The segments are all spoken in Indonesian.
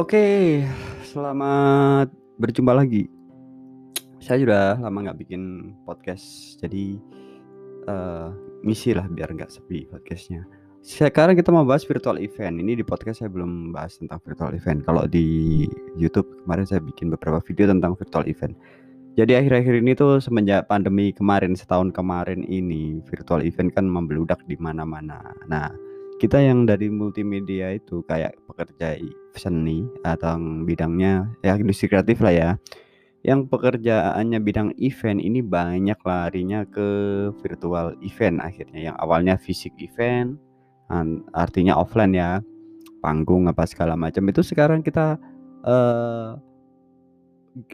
Oke, selamat berjumpa lagi. Saya sudah lama nggak bikin podcast, jadi uh, misi lah biar nggak sepi podcastnya. Sekarang kita mau bahas virtual event. Ini di podcast saya belum bahas tentang virtual event. Kalau di YouTube kemarin saya bikin beberapa video tentang virtual event. Jadi akhir-akhir ini tuh semenjak pandemi kemarin setahun kemarin ini virtual event kan membeludak di mana-mana. Nah, kita yang dari multimedia itu kayak pekerja seni atau bidangnya ya industri kreatif lah ya. Yang pekerjaannya bidang event ini banyak larinya ke virtual event akhirnya yang awalnya fisik event artinya offline ya panggung apa segala macam itu sekarang kita uh,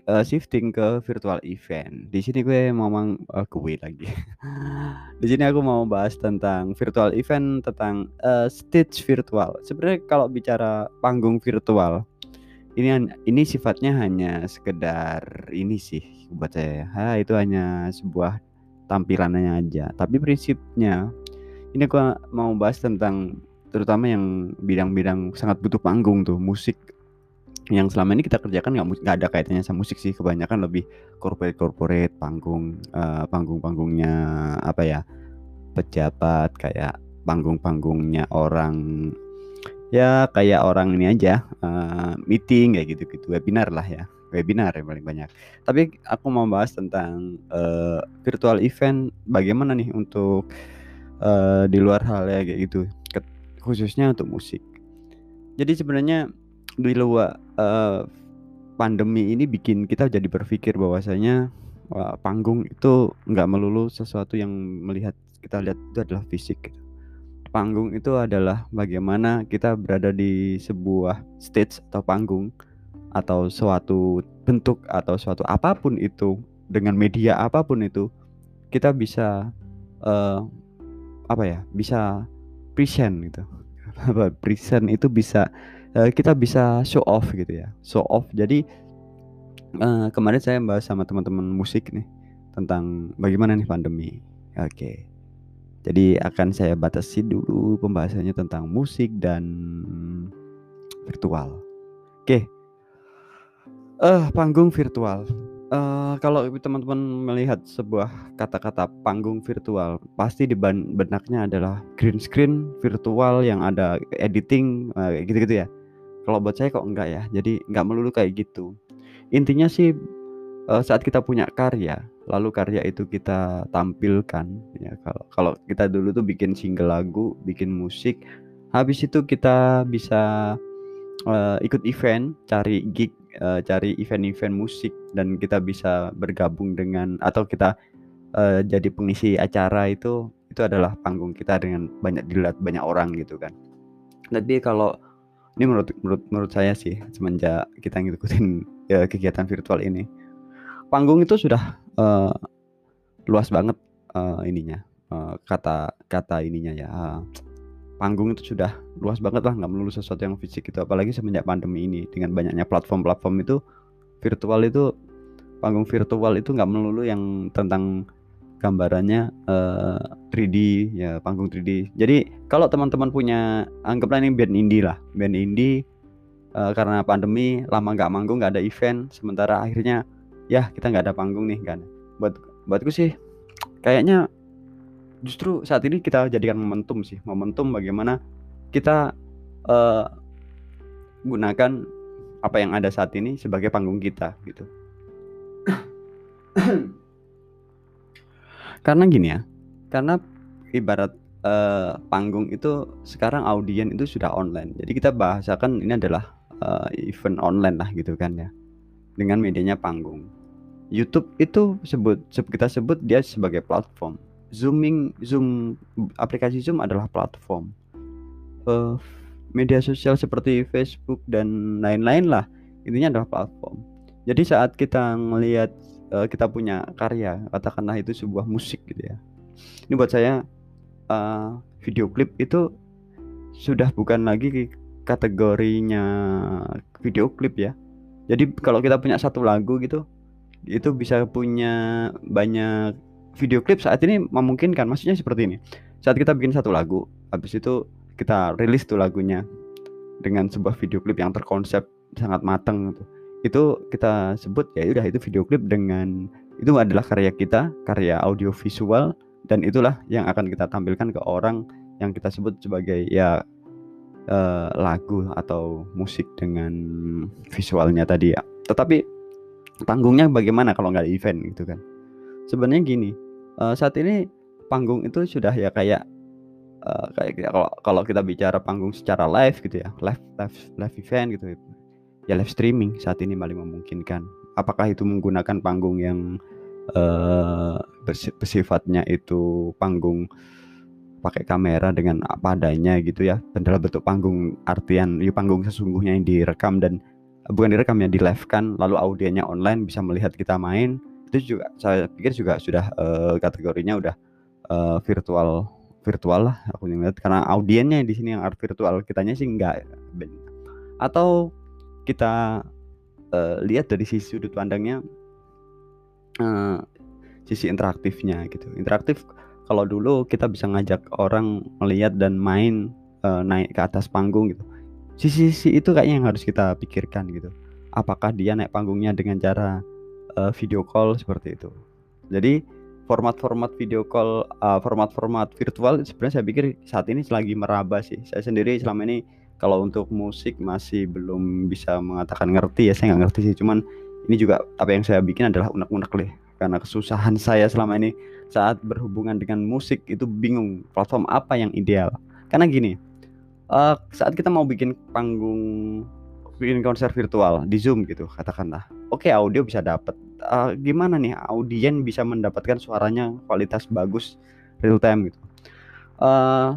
uh, shifting ke virtual event. Di sini gue mau mang uh, gue lagi. Di sini aku mau bahas tentang virtual event tentang uh, stage virtual. Sebenarnya kalau bicara panggung virtual ini ini sifatnya hanya sekedar ini sih buat saya. Ha, itu hanya sebuah tampilannya aja. Tapi prinsipnya ini aku mau bahas tentang terutama yang bidang-bidang sangat butuh panggung tuh musik yang selama ini kita kerjakan nggak ada kaitannya sama musik sih. Kebanyakan lebih corporate corporate panggung uh, panggung panggungnya apa ya pejabat kayak panggung panggungnya orang ya kayak orang ini aja uh, meeting kayak gitu gitu webinar lah ya webinar yang paling banyak. Tapi aku mau bahas tentang uh, virtual event bagaimana nih untuk uh, di luar hal ya kayak gitu khususnya untuk musik. Jadi sebenarnya di luar uh, pandemi ini bikin kita jadi berpikir bahwasanya uh, panggung itu nggak melulu sesuatu yang melihat kita lihat itu adalah fisik. Gitu. Panggung itu adalah bagaimana kita berada di sebuah stage atau panggung atau suatu bentuk atau suatu apa pun itu dengan media apa pun itu kita bisa uh, apa ya bisa present gitu present itu bisa uh, kita bisa show off gitu ya show off jadi uh, kemarin saya bahas sama teman-teman musik nih tentang bagaimana nih pandemi oke okay. jadi akan saya batasi dulu pembahasannya tentang musik dan virtual oke okay. uh, panggung virtual Uh, kalau teman-teman melihat sebuah kata-kata panggung virtual, pasti di benaknya adalah green screen virtual yang ada editing uh, gitu-gitu ya. Kalau buat saya kok enggak ya. Jadi enggak melulu kayak gitu. Intinya sih uh, saat kita punya karya, lalu karya itu kita tampilkan ya kalau kalau kita dulu tuh bikin single lagu, bikin musik, habis itu kita bisa uh, ikut event, cari gig, uh, cari event-event musik dan kita bisa bergabung dengan atau kita uh, jadi pengisi acara itu itu adalah panggung kita dengan banyak dilihat banyak orang gitu kan. Tapi kalau ini menurut menurut menurut saya sih semenjak kita ngikutin ya, kegiatan virtual ini panggung itu sudah uh, luas banget uh, ininya uh, kata kata ininya ya uh, panggung itu sudah luas banget lah nggak melulu sesuatu yang fisik itu. Apalagi semenjak pandemi ini dengan banyaknya platform-platform itu virtual itu panggung virtual itu nggak melulu yang tentang gambarannya uh, eh, 3D ya panggung 3D. Jadi kalau teman-teman punya anggaplah ini band indie lah, band indie uh, karena pandemi lama nggak manggung nggak ada event, sementara akhirnya ya kita nggak ada panggung nih kan. Buat buatku sih kayaknya justru saat ini kita jadikan momentum sih, momentum bagaimana kita uh, gunakan apa yang ada saat ini sebagai panggung kita gitu. Karena gini ya, karena ibarat uh, panggung itu sekarang audien itu sudah online. Jadi kita bahasakan ini adalah uh, event online lah gitu kan ya. Dengan medianya panggung. YouTube itu sebut kita sebut dia sebagai platform. Zooming Zoom aplikasi Zoom adalah platform. Uh, media sosial seperti Facebook dan lain-lain lah intinya adalah platform. Jadi saat kita melihat uh, kita punya karya katakanlah itu sebuah musik gitu ya. Ini buat saya uh, video klip itu sudah bukan lagi kategorinya video klip ya. Jadi kalau kita punya satu lagu gitu itu bisa punya banyak video klip saat ini memungkinkan. Maksudnya seperti ini saat kita bikin satu lagu habis itu kita rilis tuh lagunya dengan sebuah video klip yang terkonsep sangat matang gitu. Itu kita sebut ya udah itu video klip dengan itu adalah karya kita, karya audio visual dan itulah yang akan kita tampilkan ke orang yang kita sebut sebagai ya uh, lagu atau musik dengan visualnya tadi ya. Tetapi panggungnya bagaimana kalau nggak event gitu kan? Sebenarnya gini, uh, saat ini panggung itu sudah ya kayak uh, kayak kalau kalau kita bicara panggung secara live gitu ya, live live live event gitu ya live streaming saat ini paling memungkinkan. Apakah itu menggunakan panggung yang uh, bersifatnya itu panggung pakai kamera dengan apa adanya gitu ya? Adalah bentuk panggung artian ya panggung sesungguhnya yang direkam dan bukan direkam ya di live kan lalu audiennya online bisa melihat kita main. Itu juga saya pikir juga sudah uh, kategorinya udah uh, virtual virtual lah aku lihat karena audiennya di sini yang art virtual kitanya sih enggak atau kita uh, lihat dari sisi sudut pandangnya uh, sisi interaktifnya gitu. Interaktif kalau dulu kita bisa ngajak orang melihat dan main uh, naik ke atas panggung gitu. Sisi-sisi itu kayaknya yang harus kita pikirkan gitu. Apakah dia naik panggungnya dengan cara uh, video call seperti itu? Jadi format-format video call format-format uh, virtual sebenarnya saya pikir saat ini lagi meraba sih. Saya sendiri selama ini kalau untuk musik masih belum bisa mengatakan ngerti ya saya nggak ngerti sih. Cuman ini juga apa yang saya bikin adalah unek-unek deh. Karena kesusahan saya selama ini saat berhubungan dengan musik itu bingung platform apa yang ideal. Karena gini uh, saat kita mau bikin panggung bikin konser virtual di zoom gitu katakanlah oke okay, audio bisa dapat uh, gimana nih audien bisa mendapatkan suaranya kualitas bagus real time gitu. Uh,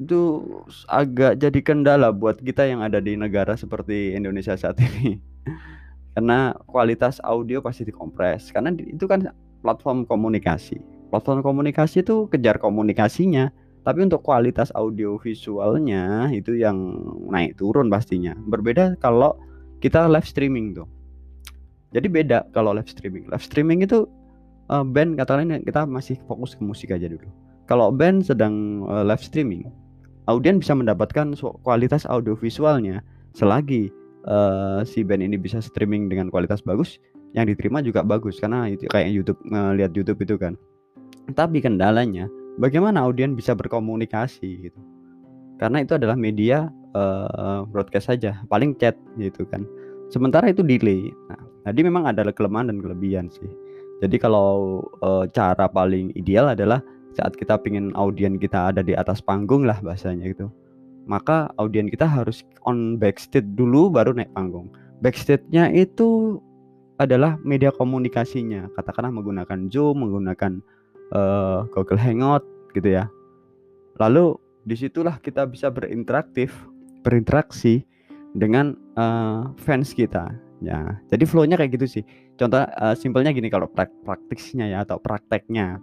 itu agak jadi kendala buat kita yang ada di negara seperti Indonesia saat ini. Karena kualitas audio pasti dikompres. Karena itu kan platform komunikasi. Platform komunikasi itu kejar komunikasinya, tapi untuk kualitas audio visualnya itu yang naik turun pastinya. Berbeda kalau kita live streaming tuh. Jadi beda kalau live streaming. Live streaming itu uh, band katakanlah kita masih fokus ke musik aja dulu. Kalau band sedang uh, live streaming, audien bisa mendapatkan kualitas audio visualnya selagi uh, si band ini bisa streaming dengan kualitas bagus yang diterima juga bagus. Karena itu kayak YouTube ngelihat YouTube itu kan. Tapi kendalanya bagaimana audien bisa berkomunikasi gitu? Karena itu adalah media uh, broadcast saja paling chat gitu kan. Sementara itu delay. Nah jadi memang ada kelemahan dan kelebihan sih. Jadi kalau uh, cara paling ideal adalah saat kita pingin audien kita ada di atas panggung lah bahasanya gitu. Maka audien kita harus on backstage dulu baru naik panggung. Backstage-nya itu adalah media komunikasinya. Katakanlah menggunakan Zoom menggunakan uh, Google Hangout gitu ya. Lalu di situlah kita bisa berinteraktif berinteraksi dengan uh, fans kita. Ya jadi flownya kayak gitu sih. Contoh uh, simpelnya gini kalau prak praktisnya ya atau prakteknya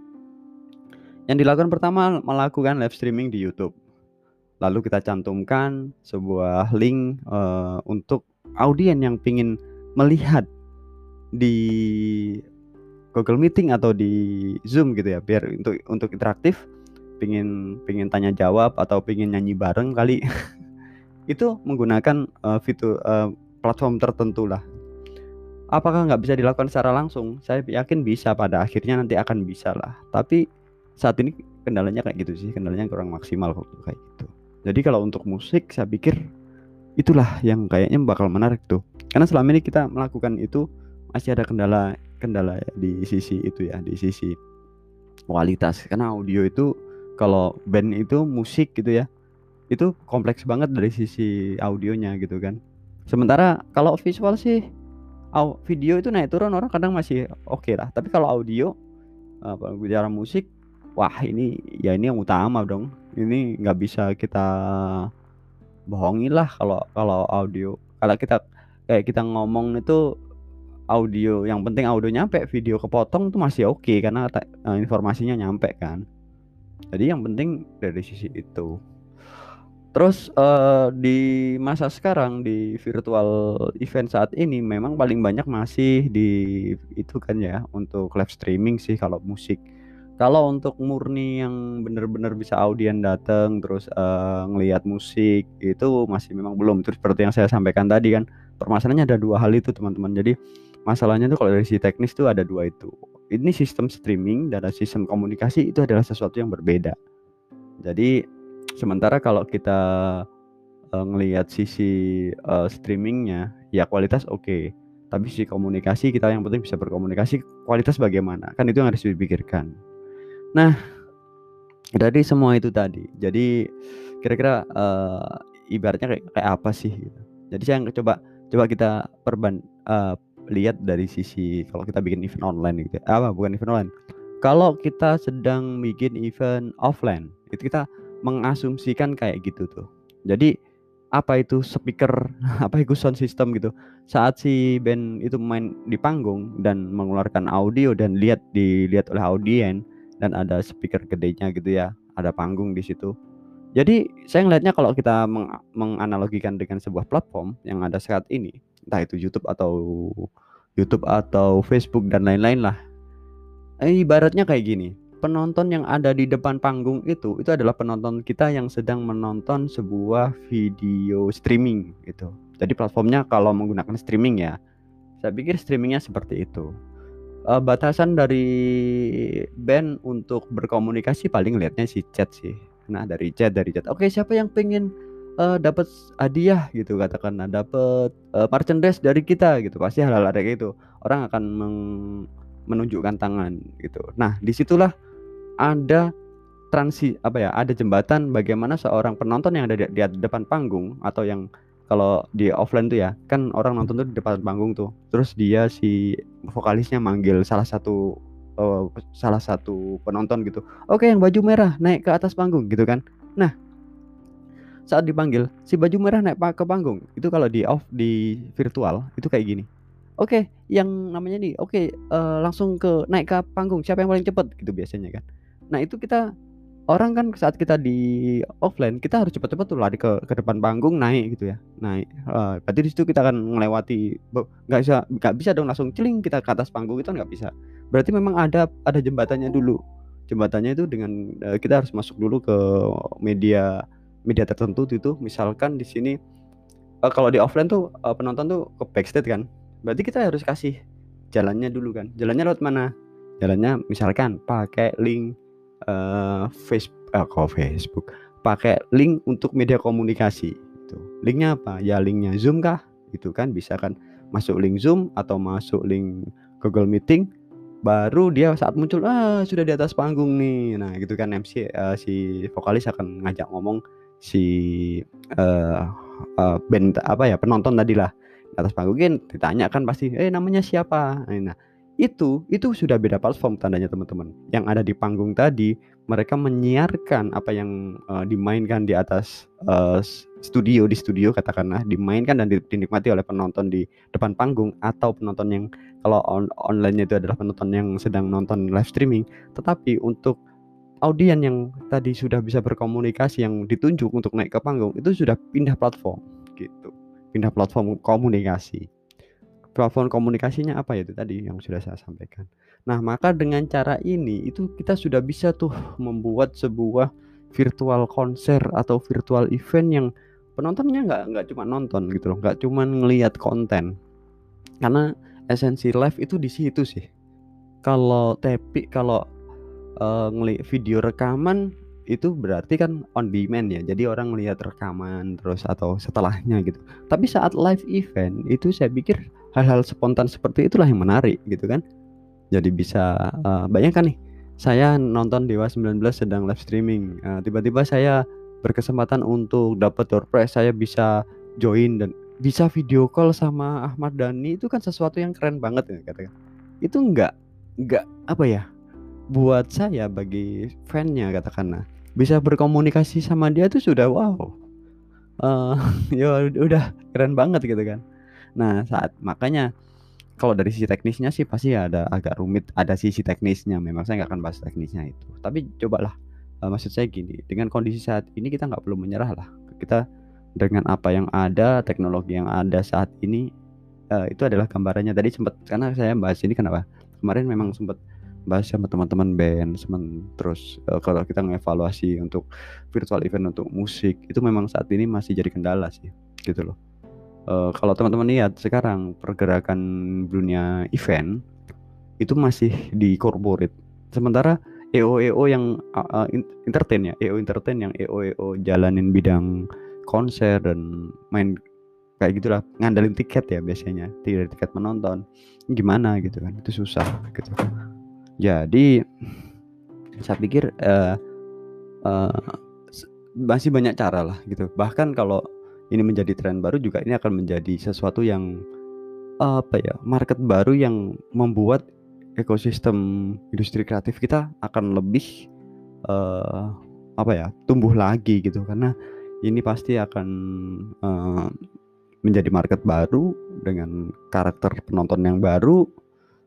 yang dilakukan pertama melakukan live streaming di YouTube. Lalu kita cantumkan sebuah link uh, untuk audien yang ingin melihat di Google Meeting atau di Zoom gitu ya, biar untuk untuk interaktif, pingin pingin tanya jawab atau pingin nyanyi bareng kali, itu menggunakan uh, fitur uh, platform tertentu lah. Apakah nggak bisa dilakukan secara langsung? Saya yakin bisa pada akhirnya nanti akan bisa lah. Tapi saat ini kendalanya kayak gitu sih kendalanya kurang maksimal kok kayak gitu. Jadi kalau untuk musik saya pikir itulah yang kayaknya bakal menarik tuh. Karena selama ini kita melakukan itu masih ada kendala kendala di sisi itu ya di sisi kualitas. Karena audio itu kalau band itu musik gitu ya itu kompleks banget dari sisi audionya gitu kan. Sementara kalau visual sih video itu naik turun orang kadang masih oke okay lah. Tapi kalau audio apa bicara musik wah ini ya ini yang utama dong. Ini nggak bisa kita bohongin lah kalau kalau audio. Kalau kita kayak kita ngomong itu audio yang penting audio nyampe video kepotong tuh masih oke okay, karena uh, informasinya nyampe kan. Jadi yang penting dari sisi itu. Terus uh, di masa sekarang di virtual event saat ini memang paling banyak masih di itu kan ya untuk live streaming sih kalau musik Kalau untuk murni yang bener-bener bisa audien datang terus, eee, ngelihat musik itu masih memang belum. Terus seperti yang saya sampaikan tadi kan, permasalahannya ada dua hal itu teman-teman. Jadi masalahnya tuh kalau dari sisi teknis tuh ada dua itu. Ini sistem streaming dan sistem komunikasi itu adalah sesuatu yang berbeda. Jadi sementara kalau kita, eee, ngelihat sisi, eee, streaming-nya ya kualitas oke, tapi sisi komunikasi kita yang penting bisa berkomunikasi, kualitas bagaimana? Kan itu yang harus dipikirkan. Nah, dari semua itu tadi, jadi kira-kira, eee, ibaratnya kayak kayak apa sih gitu. Jadi saya coba coba kita perban eee, lihat dari sisi kalau kita bikin event online gitu ya apa bukan event online, kalau kita sedang bikin event offline, itu kita mengasumsikan kayak gitu tuh. Jadi apa itu speaker, apa itu sound system gitu, saat si band itu main di panggung dan mengeluarkan audio dan lihat dilihat oleh audien dan ada speaker gedenya gitu ya, ada panggung di situ. Jadi saya ngelihatnya kalau kita meng menganalogikan dengan sebuah platform yang ada saat ini, entah itu YouTube atau YouTube atau Facebook dan lain-lain lah. Eh, ibaratnya kayak gini, penonton yang ada di depan panggung itu, itu adalah penonton kita yang sedang menonton sebuah video streaming gitu. Jadi platformnya kalau menggunakan streaming ya, saya pikir streamingnya seperti itu uh, batasan dari band untuk berkomunikasi paling lihatnya si chat sih. Nah, dari chat dari chat. Oke, siapa yang pengen uh, dapat hadiah gitu katakanlah, dapat uh, merchandise dari kita gitu. Pasti hal-hal ada gitu. Orang akan meng menunjukkan tangan gitu. Nah, di situlah ada transi apa ya, ada jembatan bagaimana seorang penonton yang ada di, di depan panggung atau yang kalau di offline tuh ya, kan orang nonton tuh di depan panggung tuh. Terus dia si vokalisnya manggil salah satu uh, salah satu penonton gitu. Oke, yang baju merah naik ke atas panggung gitu kan. Nah, saat dipanggil si baju merah naik ke panggung. Itu kalau di off di virtual itu kayak gini. Oke, yang namanya nih, oke uh, langsung ke naik ke panggung. Siapa yang paling cepet gitu biasanya kan. Nah, itu kita orang kan saat kita di offline kita harus cepat-cepat tuh lari ke ke depan panggung naik gitu ya naik. Uh, berarti di situ kita akan melewati nggak bisa nggak bisa dong langsung celing kita ke atas panggung itu nggak bisa. Berarti memang ada ada jembatannya dulu. Jembatannya itu dengan uh, kita harus masuk dulu ke media media tertentu itu. Misalkan di sini uh, kalau di offline tuh uh, penonton tuh ke backstage kan. Berarti kita harus kasih jalannya dulu kan. Jalannya lewat mana? Jalannya misalkan pakai link uh, Facebook eh, kok Facebook? Pakai link untuk media komunikasi itu linknya apa? Ya linknya Zoom kah? Itu kan bisa kan masuk link Zoom atau masuk link Google Meeting baru dia saat muncul ah sudah di atas panggung nih. Nah gitu kan MC uh, eh, si vokalis akan ngajak ngomong si uh, uh, band apa ya penonton tadi lah atas panggung. Kan ditanya kan pasti eh namanya siapa? Nah itu itu sudah beda platform tandanya teman-teman. Yang ada di panggung tadi mereka menyiarkan apa yang uh, dimainkan di atas uh, studio di studio katakanlah dimainkan dan dinikmati oleh penonton di depan panggung atau penonton yang kalau on online itu adalah penonton yang sedang nonton live streaming. Tetapi untuk audien yang tadi sudah bisa berkomunikasi yang ditunjuk untuk naik ke panggung itu sudah pindah platform gitu. Pindah platform komunikasi platform komunikasinya apa ya itu tadi yang sudah saya sampaikan. Nah, maka dengan cara ini itu kita sudah bisa tuh membuat sebuah virtual konser atau virtual event yang penontonnya nggak nggak cuma nonton gitu loh, nggak cuma ngelihat konten. Karena esensi live itu di situ sih. Kalau tapi kalau uh, ngelihat video rekaman itu berarti kan on demand ya. Jadi orang melihat rekaman terus atau setelahnya gitu. Tapi saat live event itu saya pikir hal-hal spontan seperti itulah yang menarik gitu kan. Jadi bisa uh, bayangkan nih, saya nonton Dewa 19 sedang live streaming. Uh, tiba-tiba saya berkesempatan untuk dapat door saya bisa join dan bisa video call sama Ahmad Dhani itu kan sesuatu yang keren banget ya katakan. Itu enggak enggak apa ya? Buat saya bagi fannya katakanlah bisa berkomunikasi sama dia tuh sudah wow uh, ya udah keren banget gitu kan nah saat makanya kalau dari sisi teknisnya sih pasti ada agak rumit ada sisi teknisnya. Memang saya nggak akan bahas teknisnya itu. Tapi cobalah uh, maksud saya gini dengan kondisi saat ini kita nggak perlu menyerah lah. Kita dengan apa yang ada teknologi yang ada saat ini uh, itu adalah gambarannya. Tadi sempat karena saya bahas ini kenapa? Kemarin memang sempat bahas sama teman-teman band semen terus uh, kalau kita ngevaluasi untuk virtual event untuk musik itu memang saat ini masih jadi kendala sih gitu loh uh, kalau teman-teman lihat sekarang pergerakan dunia event itu masih di corporate. Sementara EO EO yang uh, entertain ya EO entertain yang EO EO jalanin bidang konser dan main kayak gitulah ngandalin tiket ya biasanya. Tidak tiket menonton. Gimana gitu kan itu susah gitu. Jadi saya pikir uh, uh, masih banyak cara lah gitu. Bahkan kalau ini menjadi tren baru juga ini akan menjadi sesuatu yang apa ya market baru yang membuat ekosistem industri kreatif kita akan lebih uh, apa ya tumbuh lagi gitu. Karena ini pasti akan uh, menjadi market baru dengan karakter penonton yang baru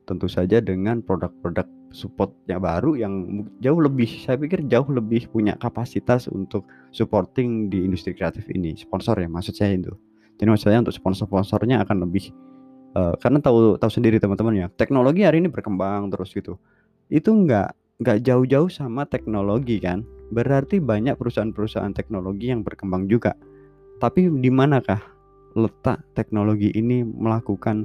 tentu saja dengan produk-produk supportnya baru yang jauh lebih saya pikir jauh lebih punya kapasitas untuk supporting di industri kreatif ini sponsor ya maksud saya itu. Jadi maksudnya untuk sponsor-sponsornya akan lebih uh, karena tahu tahu sendiri teman-teman ya teknologi hari ini berkembang terus gitu. Itu nggak nggak jauh-jauh sama teknologi kan? Berarti banyak perusahaan-perusahaan teknologi yang berkembang juga. Tapi di manakah letak teknologi ini melakukan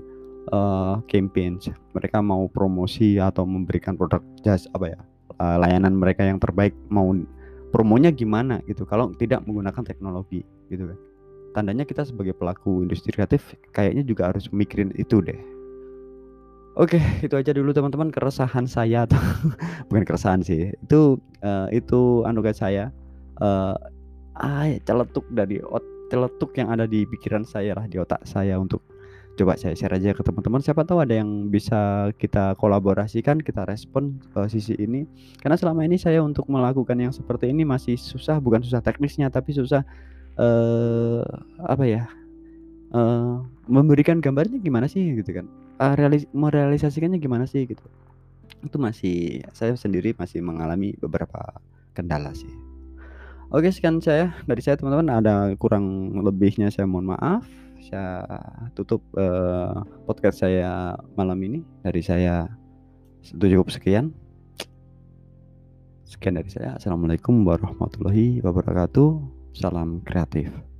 uh, campaigns. Mereka mau promosi atau memberikan produk jas apa ya uh, layanan mereka yang terbaik mau promonya gimana gitu. Kalau tidak menggunakan teknologi gitu kan. Tandanya kita sebagai pelaku industri kreatif kayaknya juga harus mikirin itu deh. Oke, itu aja dulu teman-teman keresahan saya atau bukan keresahan sih. Itu uh, itu anugerah saya. Uh, ah celetuk dari celetuk yang ada di pikiran saya lah di otak saya untuk coba saya share aja ke teman-teman siapa tahu ada yang bisa kita kolaborasikan kita respon uh, sisi ini karena selama ini saya untuk melakukan yang seperti ini masih susah bukan susah teknisnya tapi susah uh, apa ya, uh, memberikan gambarnya gimana sih gitu kan, uh, realis merealisasikannya gimana sih gitu. Itu masih saya sendiri masih mengalami beberapa kendala sih. Oke sekian saya dari saya teman-teman, ada kurang lebihnya saya mohon maaf. Saya tutup, uh, podcast saya malam ini. Dari saya cukup sekian. Sekian dari saya. Assalamualaikum warahmatullahi wabarakatuh. Salam kreatif.